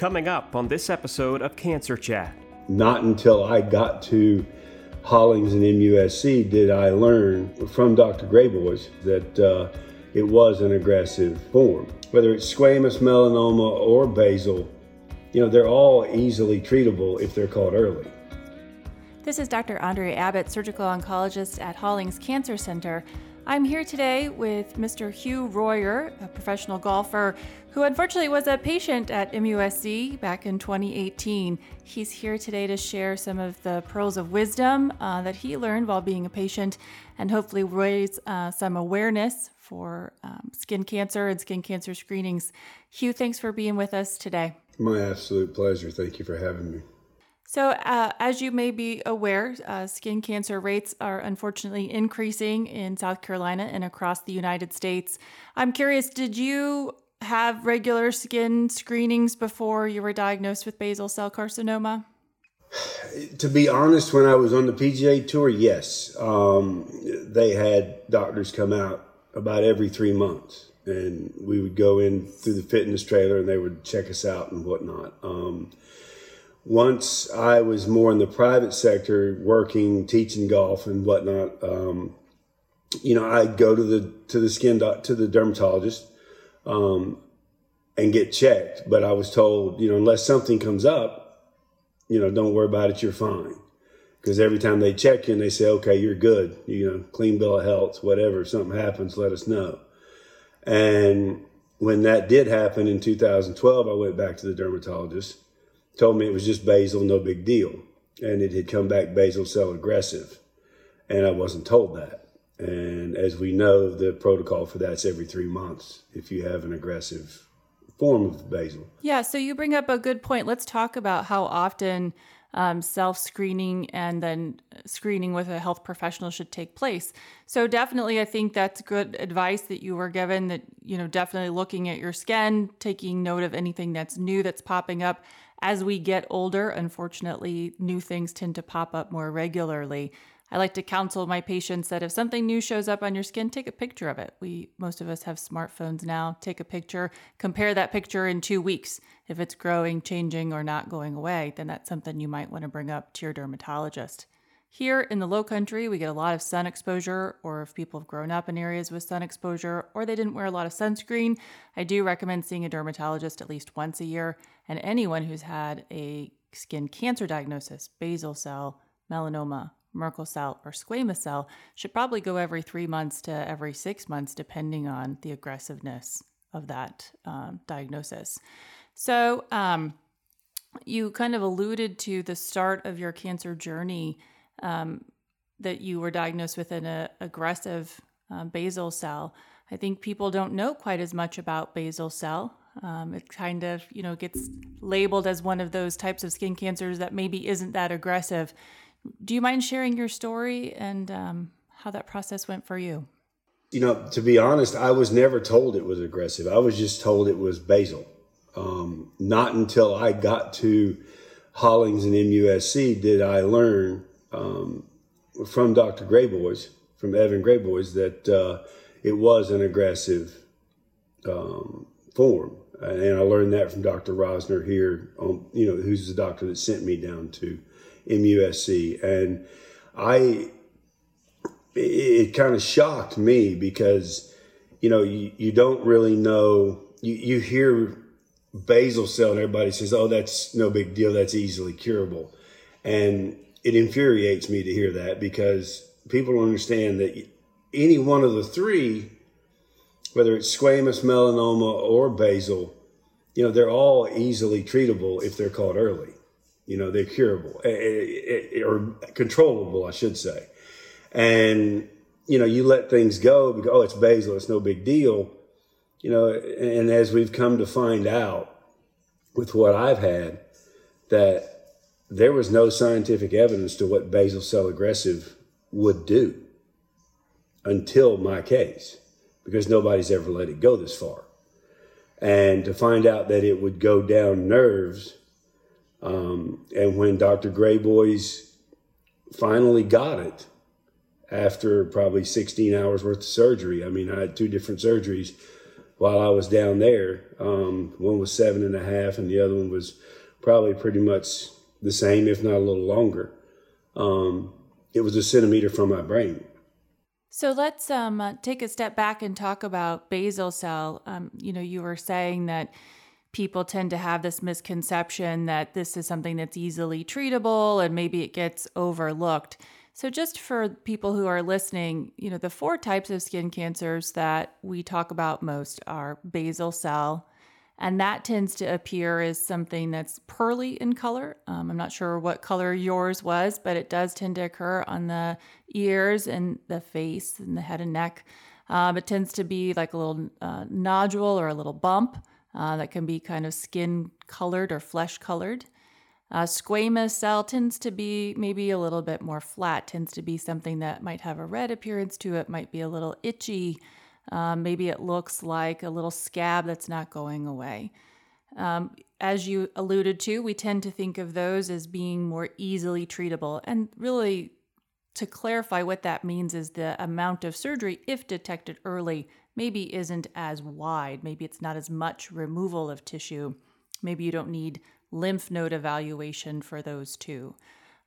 coming up on this episode of Cancer Chat. Not until I got to Hollings and MUSC did I learn from Dr. Graboyes that uh, it was an aggressive form. Whether it's squamous melanoma or basal, you know, they're all easily treatable if they're caught early. This is Dr. Andrea Abbott, surgical oncologist at Hollings Cancer Center. I'm here today with Mr. Hugh Royer, a professional golfer who unfortunately was a patient at MUSC back in 2018. He's here today to share some of the pearls of wisdom uh, that he learned while being a patient and hopefully raise uh, some awareness for um, skin cancer and skin cancer screenings. Hugh, thanks for being with us today. My absolute pleasure. Thank you for having me. So, uh, as you may be aware, uh, skin cancer rates are unfortunately increasing in South Carolina and across the United States. I'm curious, did you have regular skin screenings before you were diagnosed with basal cell carcinoma? To be honest, when I was on the PGA Tour, yes. Um, they had doctors come out about every three months, and we would go in through the fitness trailer and they would check us out and whatnot. Um, once I was more in the private sector, working, teaching golf and whatnot, um, you know, I'd go to the to the skin doc, to the dermatologist um, and get checked. But I was told, you know, unless something comes up, you know, don't worry about it. You're fine. Because every time they check you and they say, okay, you're good, you know, clean bill of health, whatever, something happens, let us know. And when that did happen in 2012, I went back to the dermatologist told me it was just basal, no big deal. And it had come back basal cell aggressive. And I wasn't told that. And as we know, the protocol for that's every three months if you have an aggressive form of basal. Yeah, so you bring up a good point. Let's talk about how often um, self screening and then screening with a health professional should take place. So, definitely, I think that's good advice that you were given that, you know, definitely looking at your skin, taking note of anything that's new that's popping up as we get older, unfortunately, new things tend to pop up more regularly. I like to counsel my patients that if something new shows up on your skin, take a picture of it. We most of us have smartphones now. Take a picture, compare that picture in 2 weeks. If it's growing, changing or not going away, then that's something you might want to bring up to your dermatologist. Here in the low country, we get a lot of sun exposure, or if people have grown up in areas with sun exposure or they didn't wear a lot of sunscreen, I do recommend seeing a dermatologist at least once a year. And anyone who's had a skin cancer diagnosis, basal cell, melanoma, Merkel cell, or squamous cell, should probably go every three months to every six months, depending on the aggressiveness of that um, diagnosis. So, um, you kind of alluded to the start of your cancer journey um, that you were diagnosed with an aggressive uh, basal cell. I think people don't know quite as much about basal cell. Um, it kind of, you know, gets labeled as one of those types of skin cancers that maybe isn't that aggressive. Do you mind sharing your story and um, how that process went for you? You know, to be honest, I was never told it was aggressive. I was just told it was basal. Um, not until I got to Hollings and MUSC did I learn um, from Dr. Graboyes, from Evan Graboyes, that uh, it was an aggressive um, form. And I learned that from Dr. Rosner here, on, you know, who's the doctor that sent me down to MUSC. And I, it, it kind of shocked me because, you know, you, you don't really know, you, you hear basal cell and everybody says, oh, that's no big deal. That's easily curable. And it infuriates me to hear that because people don't understand that any one of the three, whether it's squamous melanoma or basal, you know, they're all easily treatable if they're caught early. You know, they're curable eh, eh, eh, or controllable, I should say. And, you know, you let things go because, oh, it's basal, it's no big deal. You know, and as we've come to find out with what I've had, that there was no scientific evidence to what basal cell aggressive would do until my case, because nobody's ever let it go this far. And to find out that it would go down nerves, um, and when Dr. Graboyes finally got it after probably 16 hours worth of surgery, I mean, I had two different surgeries. while I was down there. Um, one was seven and a half, and the other one was probably pretty much the same, if not a little longer. Um, it was a centimeter from my brain. So let's um, take a step back and talk about basal cell. Um, you know, you were saying that people tend to have this misconception that this is something that's easily treatable and maybe it gets overlooked. So, just for people who are listening, you know, the four types of skin cancers that we talk about most are basal cell, and that tends to appear as something that's pearly in color. Um, I'm not sure what color yours was, but it does tend to occur on the ears and the face and the head and neck. Um, it tends to be like a little uh, nodule or a little bump uh, that can be kind of skin colored or flesh colored. Uh, squamous cell tends to be maybe a little bit more flat, tends to be something that might have a red appearance to it, might be a little itchy. Um, maybe it looks like a little scab that's not going away. Um, as you alluded to, we tend to think of those as being more easily treatable. And really, to clarify what that means is the amount of surgery, if detected early, maybe isn't as wide. Maybe it's not as much removal of tissue. Maybe you don't need lymph node evaluation for those two.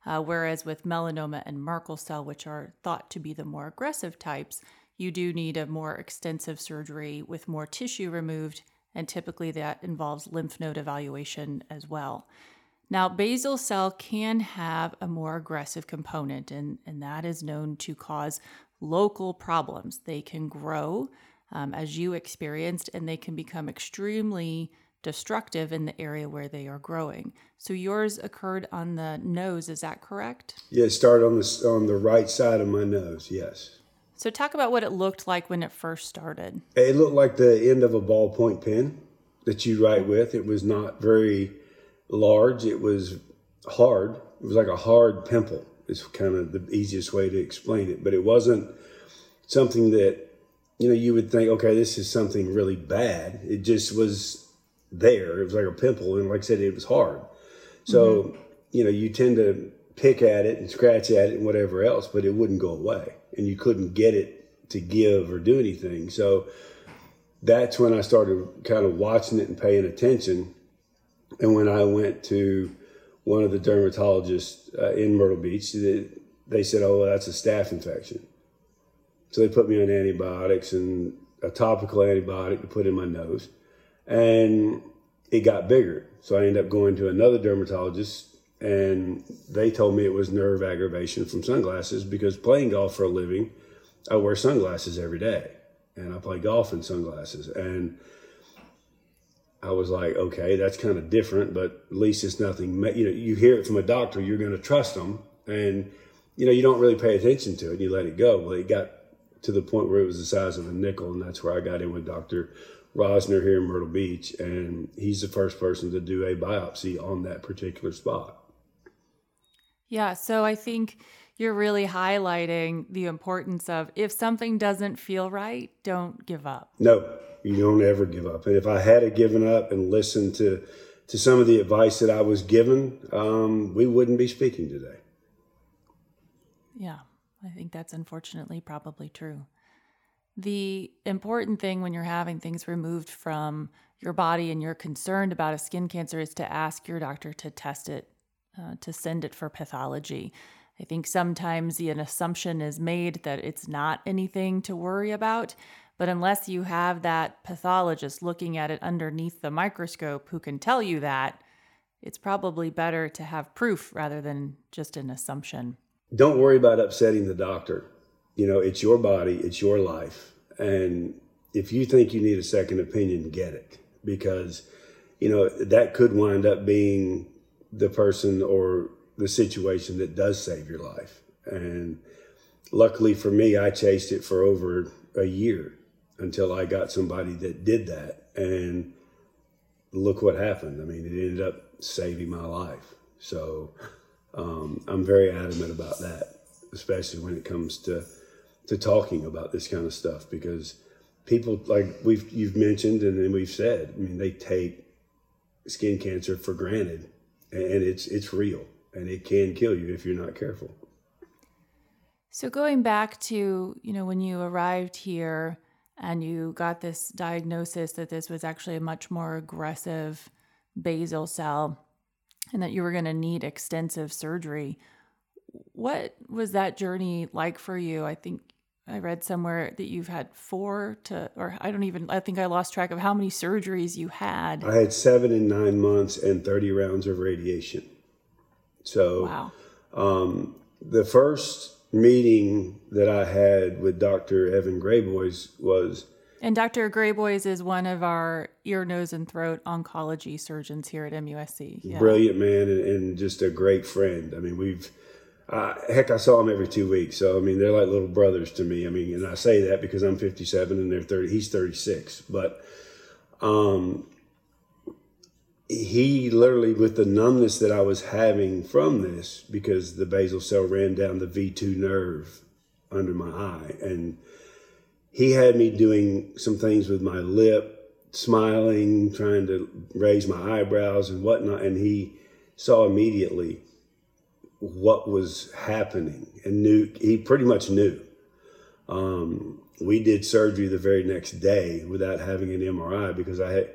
Uh, whereas with melanoma and Merkel cell, which are thought to be the more aggressive types, you do need a more extensive surgery with more tissue removed, and typically that involves lymph node evaluation as well. Now, basal cell can have a more aggressive component, and, and that is known to cause local problems. They can grow, um, as you experienced, and they can become extremely destructive in the area where they are growing. So yours occurred on the nose, is that correct? Yeah, it started on the on the right side of my nose. Yes. So talk about what it looked like when it first started. It looked like the end of a ballpoint pen that you write with. It was not very large. It was hard. It was like a hard pimple. It's kind of the easiest way to explain it. But it wasn't something that you know you would think, okay, this is something really bad. It just was there. It was like a pimple, and like I said, it was hard. So mm-hmm. you know, you tend to pick at it and scratch at it and whatever else, but it wouldn't go away, and you couldn't get it to give or do anything. So that's when I started kind of watching it and paying attention. And when I went to one of the dermatologists uh, in Myrtle Beach, they, they said, "Oh, well, that's a staph infection." So they put me on antibiotics and a topical antibiotic to put in my nose and it got bigger. So I ended up going to another dermatologist, and they told me it was nerve aggravation from sunglasses because playing golf for a living, I wear sunglasses every day, and I play golf in sunglasses. And I was like, okay, that's kind of different, but at least it's nothing. You know, you hear it from a doctor, you're going to trust them, and you know, you don't really pay attention to it. You let it go. Well, it got to the point where it was the size of a nickel, and that's where I got in with Doctor Rosner here in Myrtle Beach, and he's the first person to do a biopsy on that particular spot. Yeah, so I think you're really highlighting the importance of if something doesn't feel right, don't give up. No, you don't ever give up. And if I had given up and listened to to some of the advice that I was given, um, we wouldn't be speaking today. Yeah, I think that's unfortunately probably true. The important thing when you're having things removed from your body and you're concerned about a skin cancer is to ask your doctor to test it, uh, to send it for pathology. I think sometimes an assumption is made that it's not anything to worry about, but unless you have that pathologist looking at it underneath the microscope who can tell you that, it's probably better to have proof rather than just an assumption. Don't worry about upsetting the doctor you know, it's your body, it's your life. And if you think you need a second opinion, get it because, you know, that could wind up being the person or the situation that does save your life. And luckily for me, I chased it for over a year until I got somebody that did that. And look what happened. I mean, it ended up saving my life. So um, I'm very adamant about that, especially when it comes to to talking about this kind of stuff because people like we've you've mentioned and we've said i mean they take skin cancer for granted and it's it's real and it can kill you if you're not careful. So going back to you know when you arrived here and you got this diagnosis that this was actually a much more aggressive basal cell and that you were going to need extensive surgery. What was that journey like for you? I think I read somewhere that you've had four to, or I don't even, I think I lost track of how many surgeries you had. I had seven in nine months and 30 rounds of radiation. So, wow. um, the first meeting that I had with Dr. Evan Graboyes was. And Dr. Graboyes is one of our ear, nose, and throat oncology surgeons here at MUSC. Yeah. Brilliant man and, and just a great friend. I mean, we've, uh, heck, I saw him every two weeks. So I mean, they're like little brothers to me. I mean, and I say that because I'm 57 and they're 30. He's 36, but um, he literally, with the numbness that I was having from this, because the basal cell ran down the V2 nerve under my eye, and he had me doing some things with my lip, smiling, trying to raise my eyebrows and whatnot, and he saw immediately what was happening and knew he pretty much knew. Um, we did surgery the very next day without having an MRI because I had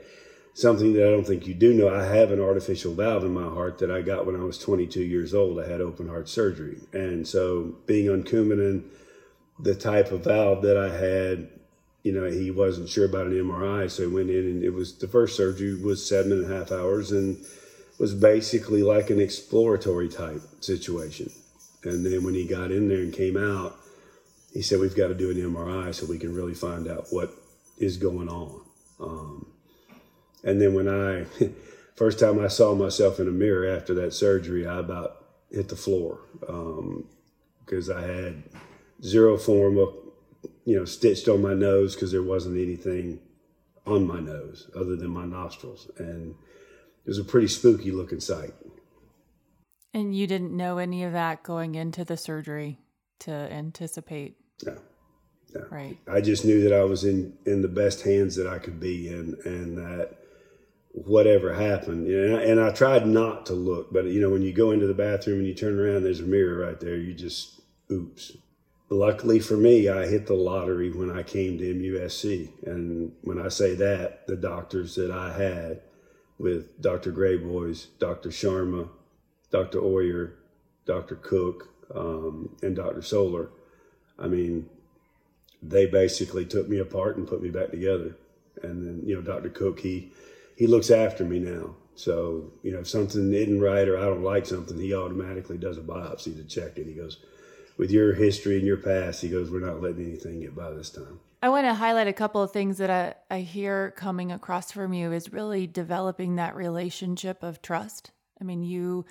something that I don't think you do know. I have an artificial valve in my heart that I got when I was 22 years old. I had open heart surgery. And so being on Coumadin, the type of valve that I had, you know, he wasn't sure about an MRI. So he went in and it was the first surgery was seven and a half hours and was basically like an exploratory type situation. And then when he got in there and came out, he said, We've got to do an MRI so we can really find out what is going on. Um, and then when I, first time I saw myself in a mirror after that surgery, I about hit the floor because um, I had zero form of, you know, stitched on my nose because there wasn't anything on my nose other than my nostrils. And it was a pretty spooky looking sight. And you didn't know any of that going into the surgery to anticipate? No. no. Right. I just knew that I was in, in the best hands that I could be in and that whatever happened, you know, and I tried not to look, but you know, when you go into the bathroom and you turn around, there's a mirror right there. You just, oops. Luckily for me, I hit the lottery when I came to MUSC. And when I say that, the doctors that I had with Dr. Graboyes, Dr. Sharma, Dr. Oyer, Dr. Cook, um, and Dr. Soler. I mean, they basically took me apart and put me back together. And then, you know, Dr. Cook, he he looks after me now. So, you know, if something isn't right or I don't like something, he automatically does a biopsy to check it. He goes, with your history and your past, he goes, we're not letting anything get by this time. I want to highlight a couple of things that I, I hear coming across from you is really developing that relationship of trust. I mean, you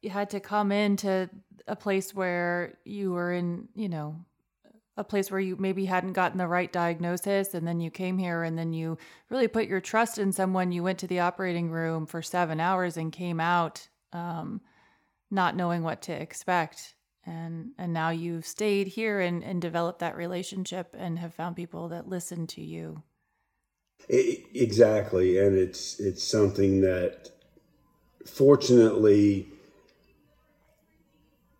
you had to come into a place where you were in, you know, a place where you maybe hadn't gotten the right diagnosis and then you came here and then you really put your trust in someone you went to the operating room for seven hours and came out um, not knowing what to expect and and now you've stayed here and, and developed that relationship and have found people that listen to you. It, exactly and it's it's something that fortunately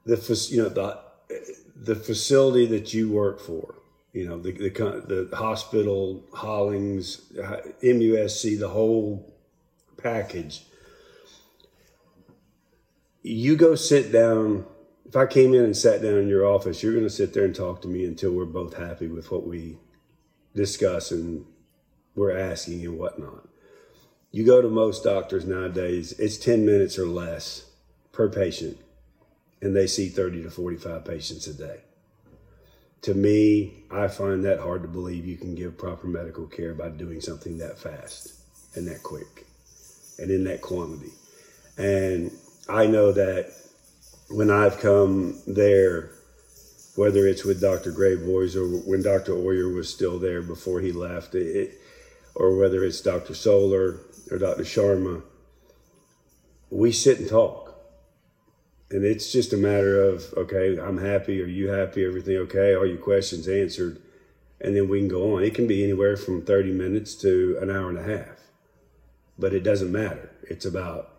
the you know the the facility that you work for you know the the, the hospital hollings uh, musc the whole package you go sit down if I came in and sat down in your office, you're going to sit there and talk to me until we're both happy with what we discuss and we're asking and whatnot. You go to most doctors nowadays, it's 10 minutes or less per patient, and they see 30 to 45 patients a day. To me, I find that hard to believe you can give proper medical care by doing something that fast and that quick and in that quantity. And I know that when I've come there, whether it's with Dr. Graboyes or when Dr. Oyer was still there before he left, it, or whether it's Dr. Soler or Dr. Sharma, we sit and talk. And it's just a matter of, okay, I'm happy. Are you happy? Everything okay? All your questions answered? And then we can go on. It can be anywhere from 30 minutes to an hour and a half. But it doesn't matter. It's about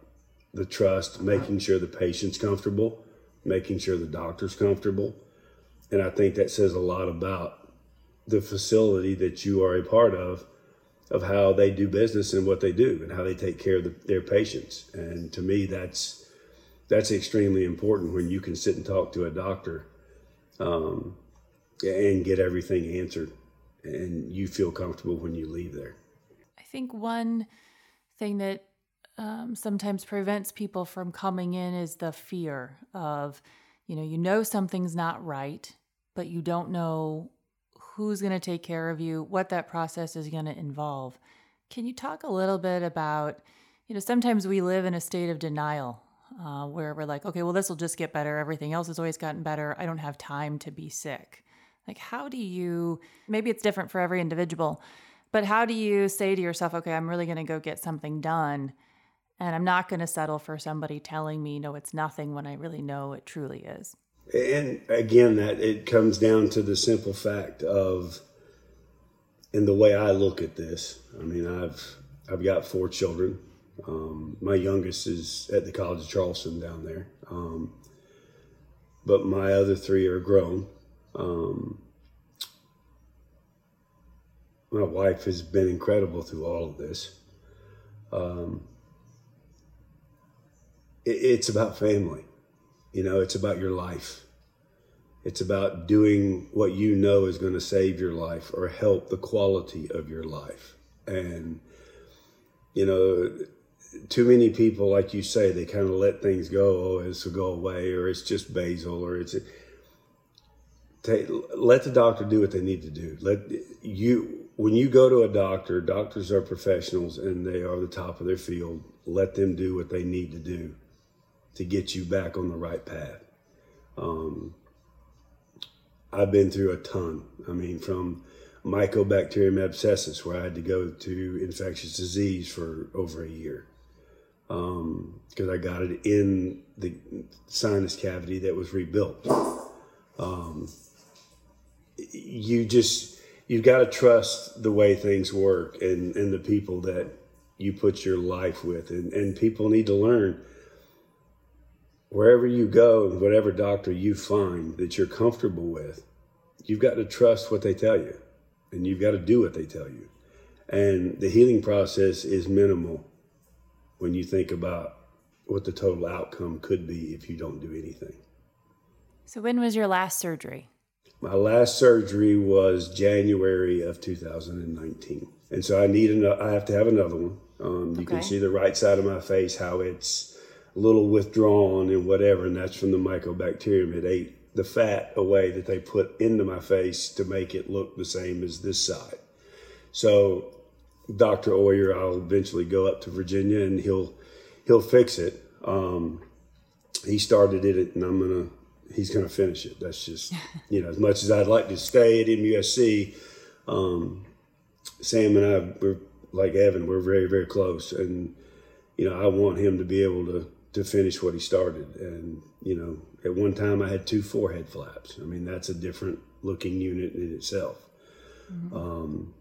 the trust, making sure the patient's comfortable, making sure the doctor's comfortable. And I think that says a lot about the facility that you are a part of of how they do business and what they do and how they take care of the, their patients. And to me, that's that's extremely important when you can sit and talk to a doctor um, and get everything answered, and you feel comfortable when you leave there. I think one thing that um, sometimes prevents people from coming in is the fear of, you know, you know something's not right, but you don't know who's going to take care of you, what that process is going to involve. Can you talk a little bit about, you know, sometimes we live in a state of denial uh, where we're like, okay, well, this will just get better. Everything else has always gotten better. I don't have time to be sick. Like, how do you, maybe it's different for every individual, but how do you say to yourself, okay, I'm really going to go get something done and I'm not going to settle for somebody telling me, no, it's nothing when I really know it truly is? And again, that it comes down to the simple fact of, in the way I look at this. I mean, I've I've got four children. Um, my youngest is at the College of Charleston down there, um, but my other three are grown. Um, my wife has been incredible through all of this. Um, it's about family, you know. It's about your life. It's about doing what you know is going to save your life or help the quality of your life. And, you know, too many people, like you say, they kind of let things go. Oh, this will go away, or it's just basal, or it's. Take, let the doctor do what they need to do. Let you when you go to a doctor, doctors are professionals and they are the top of their field. Let them do what they need to do to get you back on the right path. Um, I've been through a ton. I mean, from Mycobacterium abscessus, where I had to go to infectious disease for over a year because um, I got it in the sinus cavity that was rebuilt. Um, you just you've got to trust the way things work and, and the people that you put your life with, and, and people need to learn wherever you go and whatever doctor you find that you're comfortable with, you've got to trust what they tell you and you've got to do what they tell you. And the healing process is minimal when you think about what the total outcome could be if you don't do anything. So, when was your last surgery? My last surgery was January of 2019. And so I need an, I have to have another one. Um, you okay. can see the right side of my face, how it's a little withdrawn and whatever, and that's from the mycobacterium. It ate the fat away that they put into my face to make it look the same as this side. So Dr. Oyer, I'll eventually go up to Virginia and he'll he'll fix it. Um, he started it, and I'm gonna he's gonna finish it. That's just you know as much as I'd like to stay at MUSC. Um, Sam and I, we're like Evan, we're very very close, and you know I want him to be able to to finish what he started. And, you know, at one time I had two forehead flaps. I mean, that's a different looking unit in itself. Mm-hmm. Um,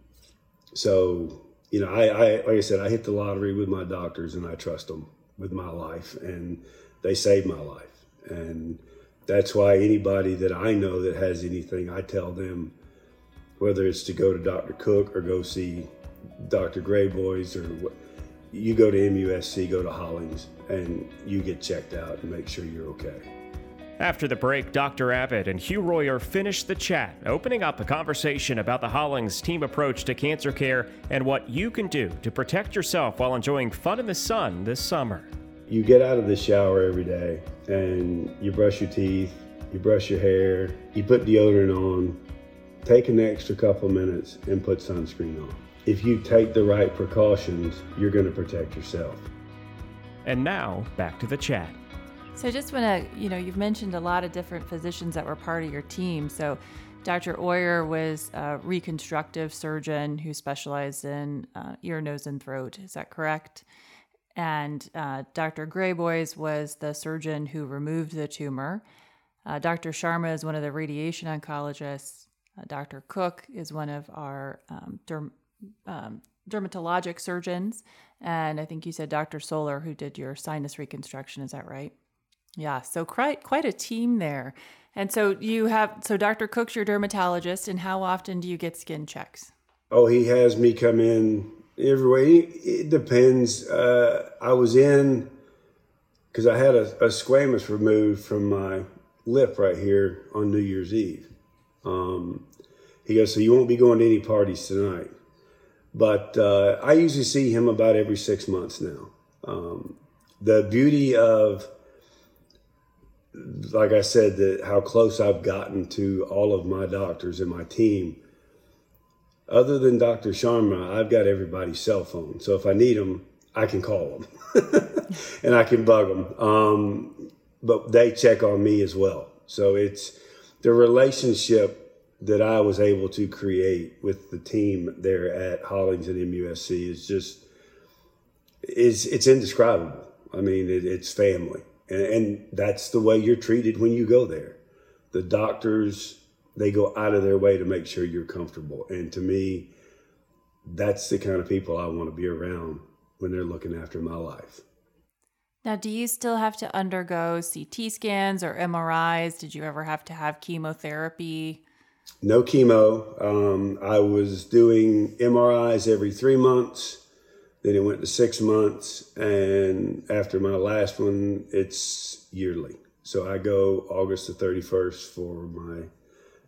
so, you know, I, I, like I said, I hit the lottery with my doctors and I trust them with my life and they saved my life. And that's why anybody that I know that has anything, I tell them, whether it's to go to Dr. Cook or go see Dr. Graboyes or what, you go to MUSC, go to Hollings, and you get checked out and make sure you're okay. After the break, Dr. Abbott and Hugh Royer finished the chat, opening up a conversation about the Hollings team approach to cancer care and what you can do to protect yourself while enjoying fun in the sun this summer. You get out of the shower every day and you brush your teeth, you brush your hair, you put deodorant on, take an extra couple minutes and put sunscreen on if you take the right precautions, you're going to protect yourself. And now, back to the chat. So I just want to, you know, you've mentioned a lot of different physicians that were part of your team. So Dr. Oyer was a reconstructive surgeon who specialized in uh, ear, nose, and throat. Is that correct? And uh, Dr. Graboyes was the surgeon who removed the tumor. Uh, Dr. Sharma is one of the radiation oncologists. Uh, Dr. Cook is one of our um, derm- um, dermatologic surgeons, and I think you said Dr. Soler who did your sinus reconstruction. Is that right? Yeah, so quite quite a team there. And so you have so Dr. Cook's your dermatologist, and how often do you get skin checks? Oh, he has me come in every way. It depends. Uh, I was in because I had a, a, squamous removed from my lip right here on New Year's Eve. Um, he goes, so you won't be going to any parties tonight. But uh, I usually see him about every six months now. Um, the beauty of like I said, that how close I've gotten to all of my doctors and my team. Other than Dr. Sharma, I've got everybody's cell phone. So if I need them, I can call them and I can bug them. Um, but they check on me as well. So it's the relationship that I was able to create with the team there at Hollings and MUSC is just is it's indescribable. I mean, it, it's family and, and that's the way you're treated when you go there. The doctors, they go out of their way to make sure you're comfortable. And to me, that's the kind of people I want to be around when they're looking after my life. Now, do you still have to undergo CT scans or MRIs? Did you ever have to have chemotherapy? No chemo. Um, I was doing MRIs every three months. Then it went to six months, and after my last one, it's yearly. So I go August the 31st for my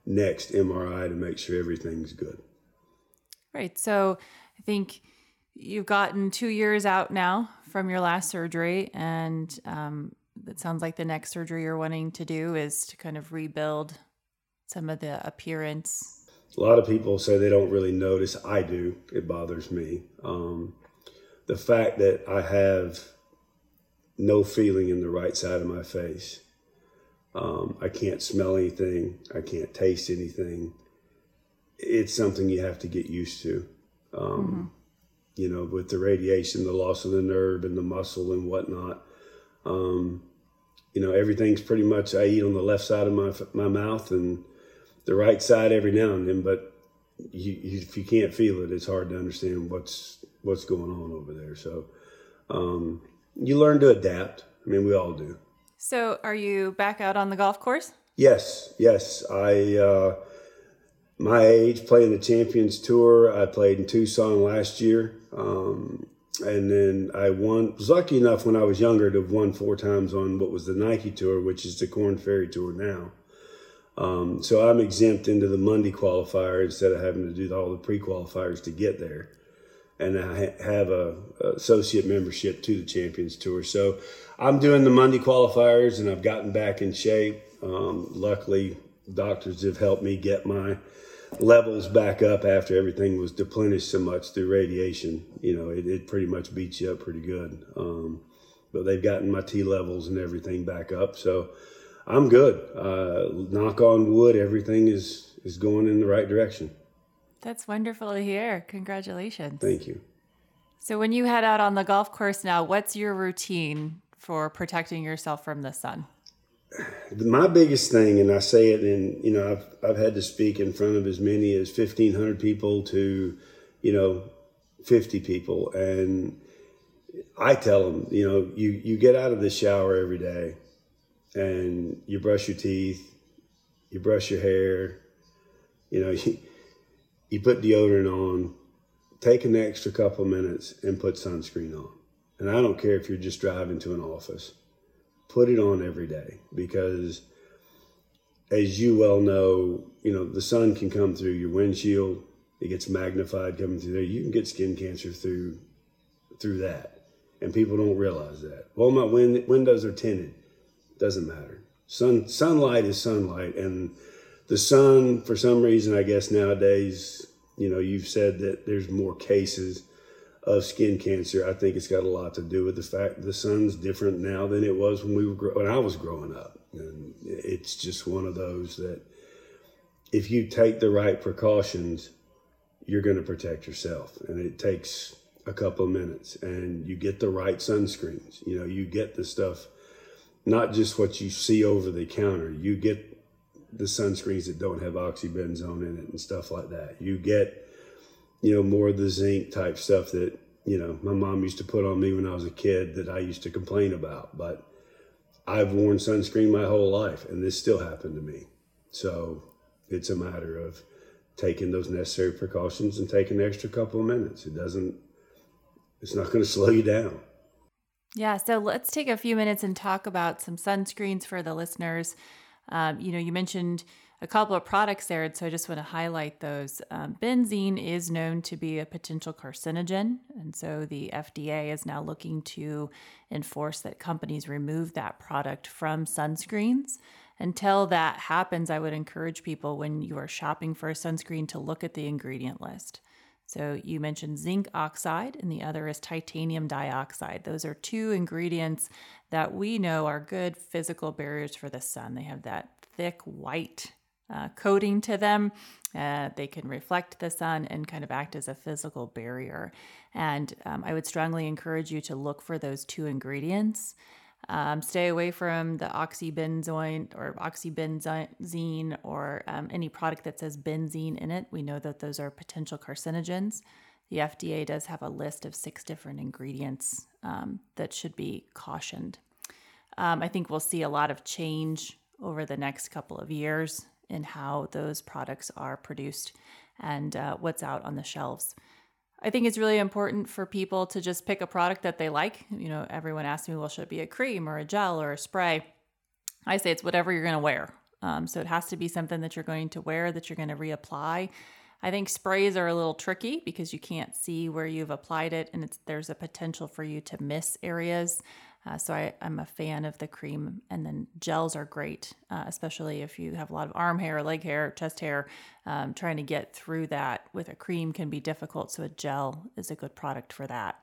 next MRI to make sure everything's good. Right. So I think you've gotten two years out now from your last surgery, and um, it sounds like the next surgery you're wanting to do is to kind of rebuild some of the appearance. A lot of people say they don't really notice. I do. It bothers me. Um, the fact that I have no feeling in the right side of my face. Um, I can't smell anything. I can't taste anything. It's something you have to get used to. Um, mm-hmm. You know, with the radiation, the loss of the nerve and the muscle and whatnot. Um, you know, everything's pretty much I eat on the left side of my my mouth and the right side every now and then. But you, if you can't feel it, it's hard to understand what's what's going on over there. So um, you learn to adapt. I mean, we all do. So, are you back out on the golf course? Yes, yes. I uh, my age playing the Champions Tour. I played in Tucson last year, um, and then I won. Was lucky enough when I was younger to have won four times on what was the Nike Tour, which is the Korn Ferry Tour now. Um, so I'm exempt into the Monday qualifier instead of having to do all the pre qualifiers to get there and I have a, associate membership to the Champions Tour. So I'm doing the Monday qualifiers, and I've gotten back in shape. Um, luckily, doctors have helped me get my levels back up after everything was depleted so much through radiation. You know, it, it pretty much beats you up pretty good. Um, but they've gotten my T levels and everything back up, so I'm good. Uh, knock on wood, everything is is going in the right direction. That's wonderful to hear. Congratulations. Thank you. So, when you head out on the golf course now, what's your routine for protecting yourself from the sun? My biggest thing, and I say it and you know, I've, I've had to speak in front of as many as 1,500 people to, you know, 50 people. And I tell them, you know, you, you get out of the shower every day and you brush your teeth, you brush your hair, you know, you, you put deodorant on, take an extra couple minutes and put sunscreen on. And I don't care if you're just driving to an office, put it on every day because as you well know, you know, the sun can come through your windshield, it gets magnified coming through there. You can get skin cancer through through that. And people don't realize that. Well, my win- windows are tinted. Doesn't matter. Sun sunlight is sunlight and the sun, for some reason, I guess nowadays, you know, you've said that there's more cases of skin cancer. I think it's got a lot to do with the fact the sun's different now than it was when we were when I was growing up, and it's just one of those that if you take the right precautions, you're going to protect yourself, and it takes a couple of minutes, and you get the right sunscreens. You know, you get the stuff, not just what you see over the counter. You get the sunscreens that don't have oxybenzone in it and stuff like that. You get, you know, more of the zinc type stuff that, you know, my mom used to put on me when I was a kid that I used to complain about. But I've worn sunscreen my whole life, and this still happened to me. So it's a matter of taking those necessary precautions and taking an extra couple of minutes. It doesn't, it's not going to slow you down. Yeah, so let's take a few minutes and talk about some sunscreens for the listeners. Um, you know, you mentioned a couple of products there, so I just want to highlight those. Um, benzene is known to be a potential carcinogen, and so the FDA is now looking to enforce that companies remove that product from sunscreens. Until that happens, I would encourage people when you are shopping for a sunscreen to look at the ingredient list. So you mentioned zinc oxide, and the other is titanium dioxide. Those are two ingredients that we know are good physical barriers for the sun. They have that thick white uh, coating to them. Uh, they can reflect the sun and kind of act as a physical barrier. And um, I would strongly encourage you to look for those two ingredients. Um, stay away from the oxybenzone or oxybenzene or um, any product that says benzene in it. We know that those are potential carcinogens. The FDA does have a list of six different ingredients um, that should be cautioned. Um, I think we'll see a lot of change over the next couple of years in how those products are produced and uh, what's out on the shelves. I think it's really important for people to just pick a product that they like. You know, everyone asks me, well, should it be a cream or a gel or a spray? I say it's whatever you're going to wear. Um, so it has to be something that you're going to wear that you're going to reapply. I think sprays are a little tricky because you can't see where you've applied it, and there's a potential for you to miss areas. Uh, so I, am a fan of the cream, and then gels are great, uh, especially if you have a lot of arm hair, leg hair, chest hair. Um, trying to get through that with a cream can be difficult, so a gel is a good product for that.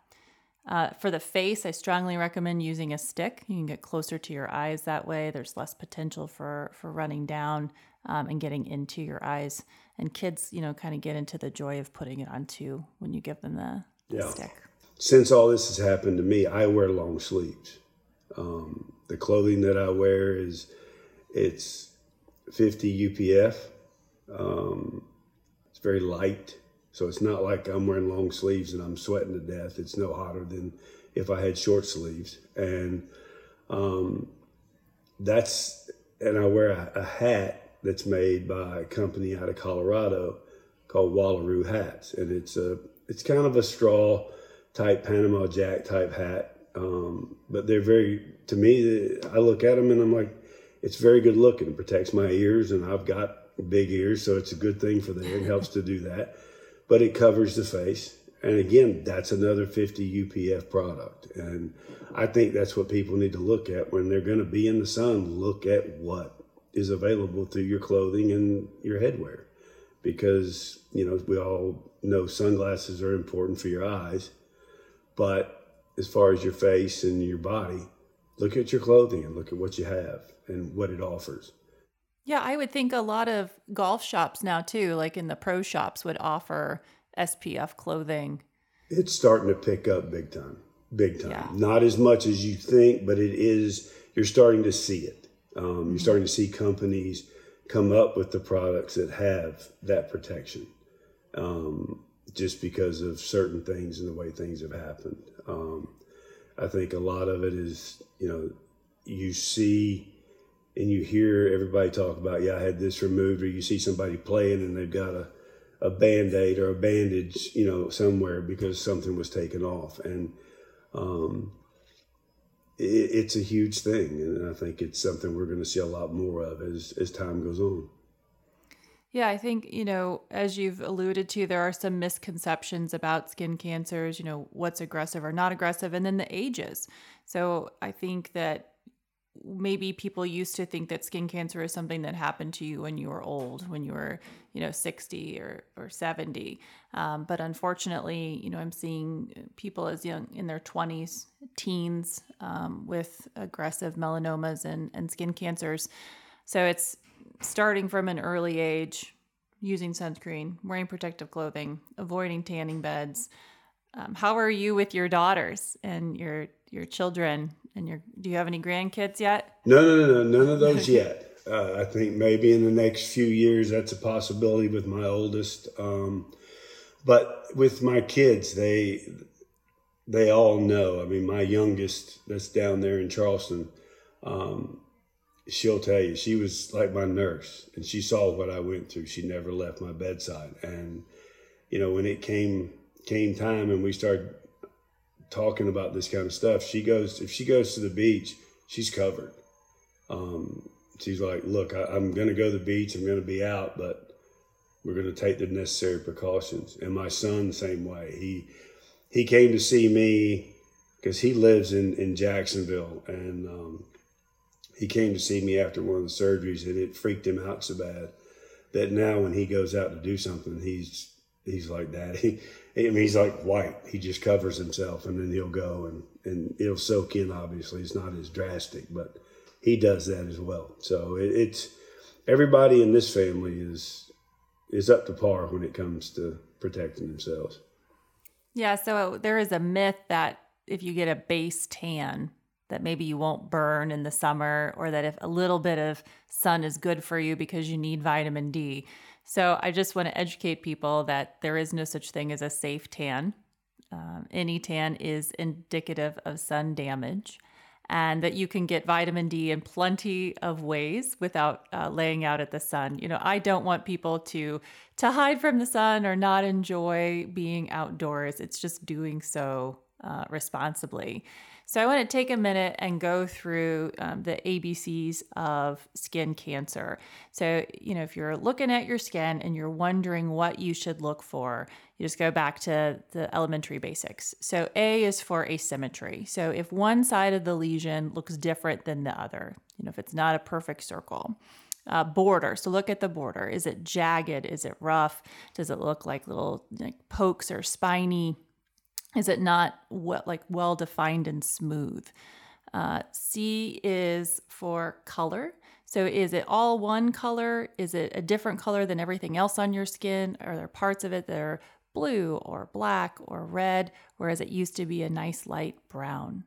Uh, for the face, I strongly recommend using a stick. You can get closer to your eyes that way. There's less potential for for running down um, and getting into your eyes. And kids, you know, kind of get into the joy of putting it on too when you give them the, the yeah. stick since all this has happened to me, I wear long sleeves. Um, the clothing that I wear is it's 50 UPF. Um, it's very light, so it's not like I'm wearing long sleeves and I'm sweating to death. It's no hotter than if I had short sleeves, and um, that's and I wear a, a, hat that's made by a company out of Colorado called Wallaroo Hats, and it's a it's kind of a straw type Panama Jack type hat. Um, but they're very, to me, I look at them and I'm like, it's very good looking. It protects my ears, and I've got big ears, so it's a good thing for the It helps to do that. But it covers the face. And again, that's another 50 UPF product. And I think that's what people need to look at when they're going to be in the sun. Look at what is available through your clothing and your headwear. Because, you know, we all know sunglasses are important for your eyes but as far as your face and your body, look at your clothing and look at what you have and what it offers. Yeah, I would think a lot of golf shops now too, like in the pro shops, would offer SPF clothing. It's starting to pick up big time, big time. Yeah. Not as much as you think, but it is. You're starting to see it. Um, mm-hmm. You're starting to see companies come up with the products that have that protection. Um, just because of certain things and the way things have happened. Um, I think a lot of it is, you know, you see and you hear everybody talk about, yeah, I had this removed, or you see somebody playing and they've got a, a band aid or a bandage, you know, somewhere because something was taken off. And um, it, it's a huge thing. And I think it's something we're going to see a lot more of as, as time goes on. Yeah, I think, you know, as you've alluded to, there are some misconceptions about skin cancers, you know, what's aggressive or not aggressive, and then the ages. So I think that maybe people used to think that skin cancer is something that happened to you when you were old, when you were, you know, 60 or, or 70. Um, but unfortunately, you know, I'm seeing people as young in their 20s, teens um, with aggressive melanomas and, and skin cancers. So it's starting from an early age, using sunscreen, wearing protective clothing, avoiding tanning beds. Um, how are you with your daughters and your your children and your? Do you have any grandkids yet? No, no, no, no none of those yet. Uh, I think maybe in the next few years that's a possibility with my oldest. Um, but with my kids, they they all know. I mean, my youngest that's down there in Charleston um, she'll tell you she was like my nurse and she saw what I went through. She never left my bedside. And, you know, when it came, came time and we started talking about this kind of stuff, she goes, if she goes to the beach, she's covered. Um, she's like, look, I, I'm going to go to the beach. I'm to be out, but we're to take the necessary precautions. And my son, same way. He, he came to see me because he lives in, in Jacksonville and, um, he came to see me after one of the surgeries and it freaked him out so bad that now when he goes out to do something, he's he's like that. He, I mean, he's like white. He just covers himself and then he'll go and, and it'll soak in. Obviously, it's not as drastic, but he does that as well. So it, it's everybody in this family is is up to par when it comes to protecting themselves. Yeah. So there is a myth that if you get a base tan, that maybe you won't burn in the summer, or that if a little bit of sun is good for you because you need vitamin D. So I just want to educate people that there is no such thing as a safe tan. Um, any tan is indicative of sun damage, and that you can get vitamin D in plenty of ways without uh, laying out at the sun. You know, I don't want people to to hide from the sun or not enjoy being outdoors. It's just doing so uh, responsibly. So I want to take a minute and go through um, the ABCs of skin cancer. So, you know, if you're looking at your skin and you're wondering what you should look for, you just go back to the elementary basics. So, A is for asymmetry. So, if one side of the lesion looks different than the other, you know, if it's not a perfect circle. Uh, border. So look at the border. Is it jagged? Is it rough? Does it look like little like pokes or spiny? Is it not well, like well defined and smooth? Uh, C is for color. So is it all one color? Is it a different color than everything else on your skin? Are there parts of it that are blue or black or red, whereas it used to be a nice light brown?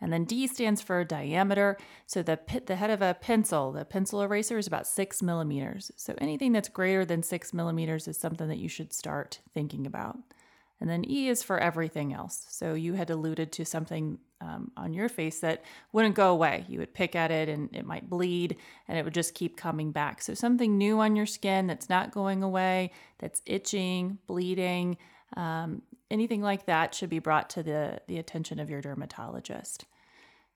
And then D stands for diameter. So the pit, the head of a pencil, the pencil eraser is about six millimeters. So anything that's greater than six millimeters is something that you should start thinking about. And then E is for everything else. So you had alluded to something um, on your face that wouldn't go away. You would pick at it and it might bleed and it would just keep coming back. So something new on your skin that's not going away, that's itching, bleeding, um, anything like that should be brought to the, the attention of your dermatologist.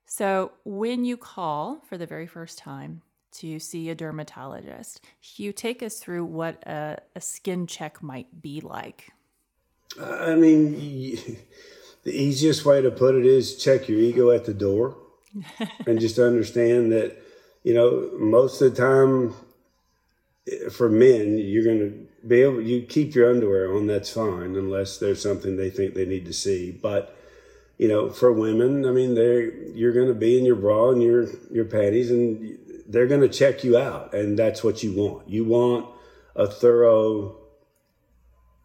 So when you call for the very first time, to see a dermatologist. You take us through what a, a skin check might be like. I mean, the easiest way to put it is check your ego at the door and just understand that, you know, most of the time for men, you're going to be able, you keep your underwear on, that's fine, unless there's something they think they need to see. But, you know, for women, I mean, they're, you're going to be in your bra and your, your panties and they're going to check you out. And that's what you want. You want a thorough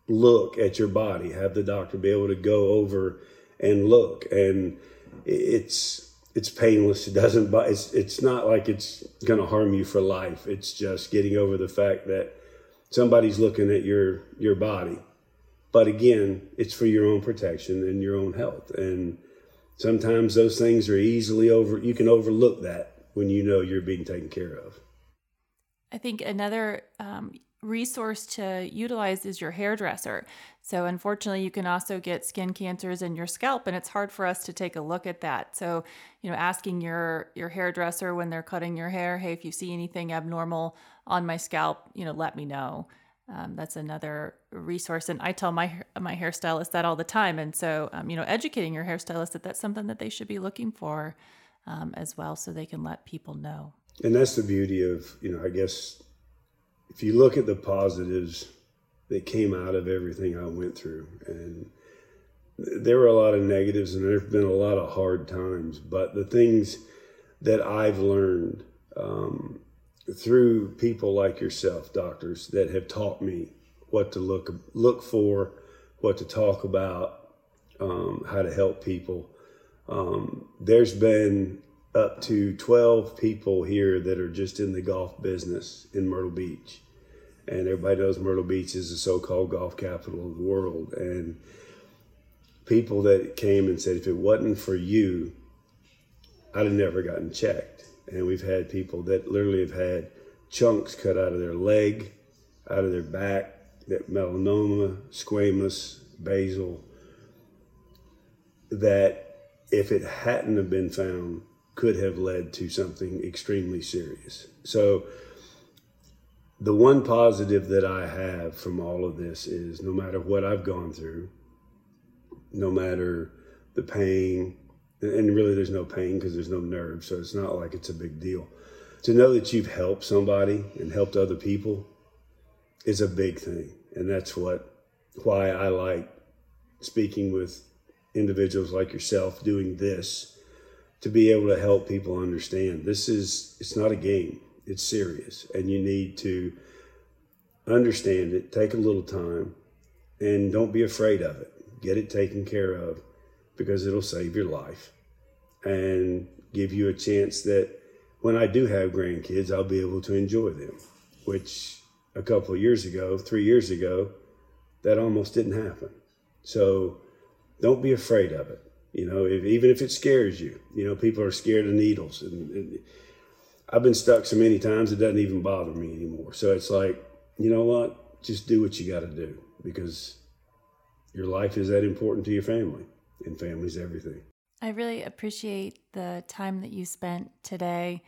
look at your body, have the doctor be able to go over and look. And it's it's painless. It doesn't. It's it's not like it's going to harm you for life. It's just getting over the fact that somebody's looking at your your body. But again, it's for your own protection and your own health. And sometimes those things are easily over. You can overlook that when you know you're being taken care of. I think another um, resource to utilize is your hairdresser. So, unfortunately, you can also get skin cancers in your scalp, and it's hard for us to take a look at that. So, you know, asking your your hairdresser when they're cutting your hair, hey, if you see anything abnormal on my scalp, you know, let me know. Um, that's another resource, and I tell my my hairstylist that all the time. And so, um, you know, educating your hairstylist that that's something that they should be looking for um, as well, so they can let people know. And that's the beauty of, you know, I guess if you look at the positives that came out of everything I went through, and there were a lot of negatives and there have been a lot of hard times, but the things that I've learned um, through people like yourself, doctors, that have taught me what to look look for, what to talk about, um, how to help people. Um, there's been up to 12 people here that are just in the golf business in Myrtle Beach. And everybody knows Myrtle Beach is the so called golf capital of the world. And people that came and said, if it wasn't for you, I'd have never gotten checked. And we've had people that literally have had chunks cut out of their leg, out of their back, that melanoma, squamous, basal, that if it hadn't have been found, could have led to something extremely serious. So the one positive that I have from all of this is no matter what I've gone through, no matter the pain, and really there's no pain because there's no nerve, so it's not like it's a big deal. To know that you've helped somebody and helped other people is a big thing. And that's what why I like speaking with individuals like yourself doing this to be able to help people understand this is it's not a game. It's serious. And you need to understand it take a little time and don't be afraid of it. Get it taken care of because it'll save your life and give you a chance that when I do have grandkids I'll be able to enjoy them which a couple of years ago 3 years ago that almost didn't happen. So don't be afraid of it you know if, even if it scares you you know people are scared of needles and, and I've been stuck so many times it doesn't even bother me anymore. So it's like, you know what? Just do what you got to do because your life is that important to your family, and family's everything. I really appreciate the time that you spent today.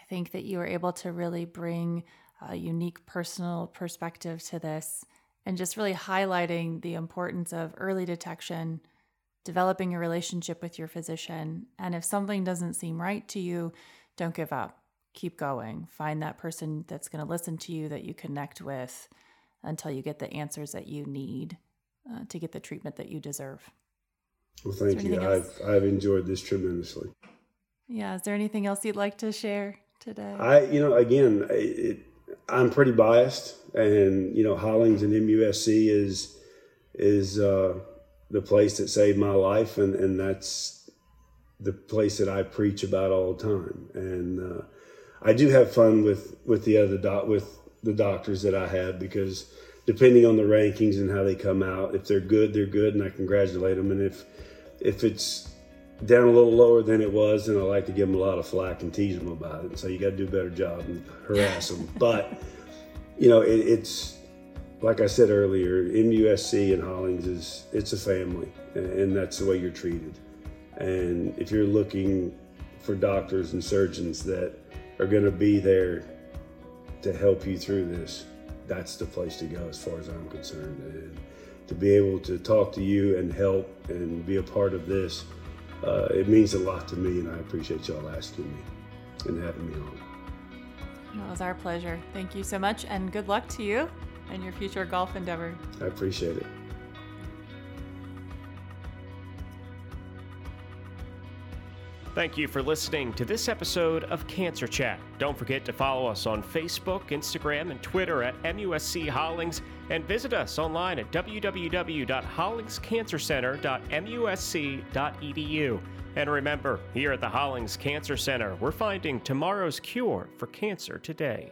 I think that you were able to really bring a unique personal perspective to this and just really highlighting the importance of early detection, developing a relationship with your physician. And if something doesn't seem right to you, don't give up keep going. Find that person that's going to listen to you that you connect with until you get the answers that you need uh, to get the treatment that you deserve. Well, thank you. I've, I've enjoyed this tremendously. Yeah. Is there anything else you'd like to share today? I, you know, again, it, I'm pretty biased, and you know, Hollings and MUSC is is uh, the place that saved my life, and and that's the place that I preach about all the time. And uh, I do have fun with with the other doc with the doctors that I have because depending on the rankings and how they come out, if they're good, they're good, and I congratulate them. And if if it's down a little lower than it was, then I like to give them a lot of flack and tease them about it. So you got to do a better job and harass them. but you know, it, it's like I said earlier, MUSC and Hollings is it's a family, and that's the way you're treated. And if you're looking for doctors and surgeons that are going to be there to help you through this, that's the place to go as far as I'm concerned. And to be able to talk to you and help and be a part of this, uh, it means a lot to me, and I appreciate y'all asking me and having me on. It was our pleasure. Thank you so much, and good luck to you and your future golf endeavor. I appreciate it. Thank you for listening to this episode of Cancer Chat. Don't forget to follow us on Facebook, Instagram, and Twitter at MUSC Hollings, and visit us online at www.hollingscancercenter.musc.edu. And remember, here at the Hollings Cancer Center, we're finding tomorrow's cure for cancer today.